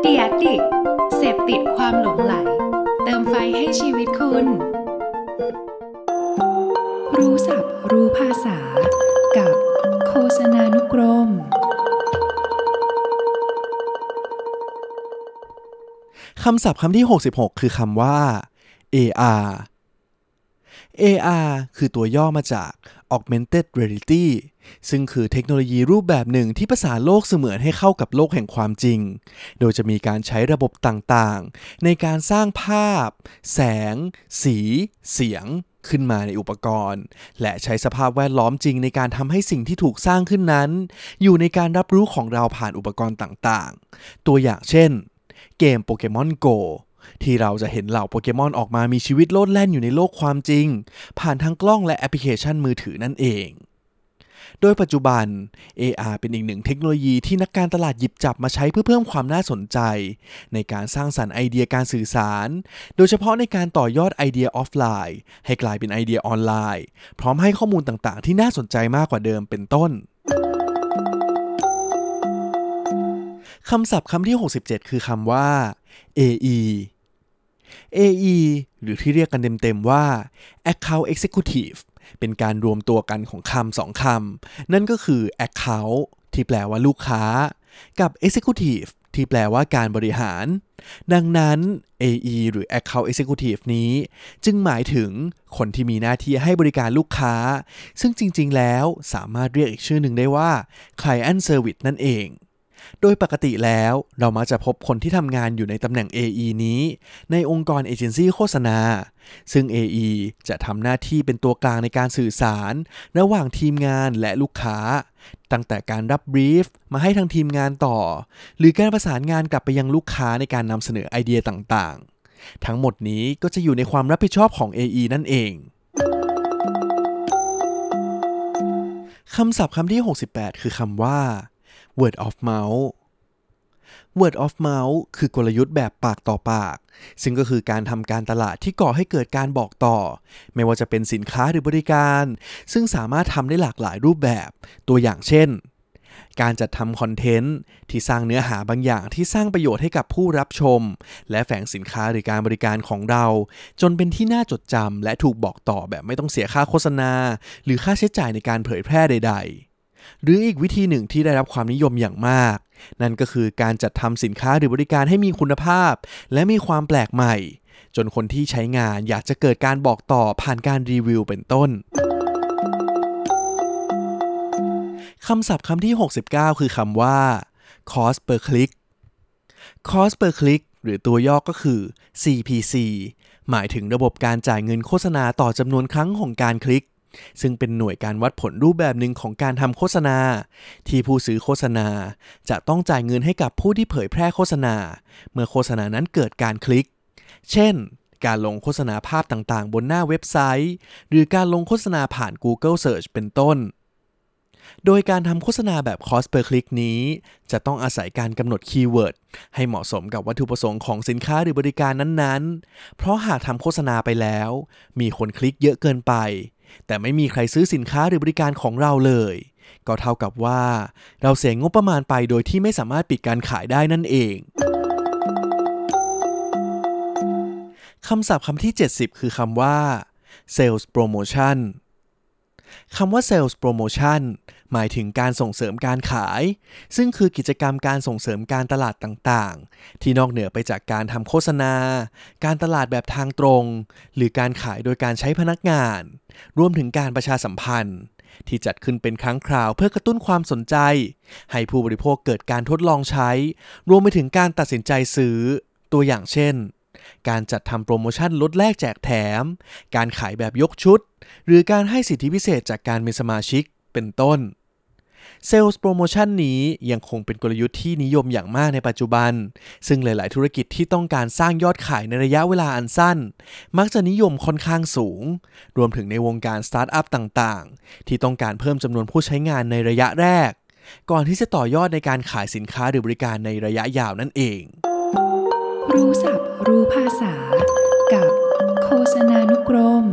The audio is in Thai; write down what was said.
เดียดิกเสพติดความหลงไหล เติมไฟให้ชีวิตคุณ รู้ศัพท์รู้ภาษา กับโฆษณานุกรม คำศัพท์คำที่ 66 คือคำว่า AR AR คือตัวย่อมาจาก Augmented Reality ซึ่งคือเทคโนโลยีรูปแบบหนึ่งที่ประสานโลกเสมือนให้เข้ากับโลกแห่งความจริง โดยจะมีการใช้ระบบต่างๆ ในการสร้างภาพ แสง สี เสียง ขึ้นมาในอุปกรณ์ และใช้สภาพแวดล้อมจริงในการทำให้สิ่งที่ถูกสร้างขึ้นนั้น อยู่ในการรับรู้ของเราผ่านอุปกรณ์ต่างๆ ตัวอย่างเช่น เกมโปเกมอนโก ที่เราจะเห็นเหล่าโปเกมอนออกมามีชีวิตโลดแล่นอยู่ในโลกความจริง ผ่านทั้งกล้องและแอปพลิเคชันมือถือนั่นเอง โดยปัจจุบัน AR เป็นอีกหนึ่งเทคโนโลยีที่นักการตลาดหยิบจับมาใช้เพื่อเพิ่มความน่าสนใจ ในการสร้างสรรค์ไอเดียการสื่อสาร โดยเฉพาะในการต่อยอดไอเดียออฟไลน์ ให้กลายเป็นไอเดียออนไลน์ พร้อมให้ข้อมูลต่างๆ ที่น่าสนใจมากกว่าเดิมเป็นต้นคำศัพท์คำที่ 67 คือคำว่า AE AE หรือที่เรียกกันเต็มๆว่า Account Executive เป็นการรวมตัวกันของคำสองคำ นั่นก็คือ Account ที่แปลว่าลูกค้า กับ Executive ที่แปลว่าการบริหาร ดังนั้น AE หรือ Account Executive นี้ จึงหมายถึงคนที่มีหน้าที่ให้บริการลูกค้า ซึ่งจริงๆ แล้วสามารถเรียกอีกชื่อหนึ่งได้ว่า Client Service นั่นเอง โดยปกติแล้วเรามักจะพบคนที่ทำงานอยู่ในตำแหน่ง AE นี้ ในองค์กรเอเจนซี่โฆษณา ซึ่ง AE จะทำหน้าที่เป็นตัวกลางในการสื่อสาร ระหว่างทีมงานและลูกค้า ตั้งแต่การรับบรีฟมาให้ทางทีมงานต่อ หรือการประสานงานกลับไปยังลูกค้าในการนำเสนอไอเดียต่างๆ ทั้งหมดนี้ก็จะอยู่ในความรับผิดชอบของ AE นั่นเองคำศัพท์คำที่ 68 คือคำว่า word of mouth word of mouth คือกลยุทธ์แบบปากต่อปาก ซึ่งก็คือการทำการตลาดที่ก่อให้เกิดการบอกต่อ ไม่ว่าจะเป็นสินค้าหรือบริการ ซึ่งสามารถทำได้หลากหลายรูปแบบ ตัวอย่างเช่น การจัดทำคอนเทนต์ที่สร้างเนื้อหาบางอย่างที่สร้างประโยชน์ให้กับผู้รับชม และแฝงสินค้าหรือการบริการของเรา จนเป็นที่น่าจดจำและถูกบอกต่อแบบไม่ต้องเสียค่าโฆษณา หรือค่าใช้จ่ายในการเผยแพร่ใด ๆ หรืออีกวิธีหนึ่งที่ได้รับความนิยมอย่างมาก นั่นก็คือการจัดทำสินค้าหรือบริการให้มีคุณภาพ และมีความแปลกใหม่ จนคนที่ใช้งานอยากจะเกิดการบอกต่อผ่านการรีวิวเป็นต้นคำศัพท์คำที่ 69 คือคำว่า cost per click cost per click หรือตัวย่อก็คือ CPC หมายถึงระบบการจ่ายเงินโฆษณาต่อจำนวนครั้งของการคลิก ซึ่งเป็นหน่วยการวัดผลรูปแบบหนึ่งของการทำโฆษณา ที่ผู้ซื้อโฆษณา จะต้องจ่ายเงินให้กับผู้ที่เผยแพร่โฆษณา เมื่อโฆษณานั้นเกิดการคลิก เช่น การลงโฆษณาภาพต่างๆ บนหน้าเว็บไซต์ หรือการลงโฆษณาผ่าน Google Search เป็นต้น โดยการทำโฆษณาแบบ cost per click นี้ จะต้องอาศัยการกำหนดคีย์เวิร์ดให้เหมาะสมกับวัตถุประสงค์ของสินค้าหรือบริการนั้นๆ เพราะหากทำโฆษณาไปแล้ว มีคนคลิกเยอะเกินไป แต่ไม่มีใครซื้อสินค้าหรือบริการของเราเลย ก็เท่ากับว่า เราเสียงบประมาณไปโดยที่ไม่สามารถปิดการขายได้นั่นเองคำศัพท์คำที่ 70 คือคำว่า sales promotion คำว่า sales promotion หมายถึงการส่งเสริมการขาย ซึ่งคือกิจกรรมการส่งเสริมการตลาดต่างๆ ที่นอกเหนือไปจากการทำโฆษณา การตลาดแบบทางตรง หรือการขายโดยการใช้พนักงาน รวมถึงการประชาสัมพันธ์ ที่จัดขึ้นเป็นครั้งคราวเพื่อกระตุ้นความสนใจ ให้ผู้บริโภคเกิดการทดลองใช้ รวมไปถึงการตัดสินใจซื้อ ตัวอย่างเช่นการจัดทำโปรโมชั่นลดแลกแจกแถม การขายแบบยกชุด หรือการให้สิทธิพิเศษจากการเป็นสมาชิก เป็นต้นเซลล์โปรโมชั่นนี้ยังคงเป็นกลยุทธ์ที่นิยมอย่างมากในปัจจุบัน ซึ่งหลาย ๆ ธุรกิจที่ต้องการสร้างยอดขายในระยะเวลาอันสั้น มักจะนิยมค่อนข้างสูง รวมถึงในวงการสตาร์ทอัพต่าง ๆ ที่ต้องการเพิ่มจำนวนผู้ใช้งานในระยะแรก ก่อนที่จะต่อยอดในการขายสินค้าหรือบริการในระยะยาวนั่นเอง รู้ศัพท์ รู้ภาษา กับโฆษณานุกรม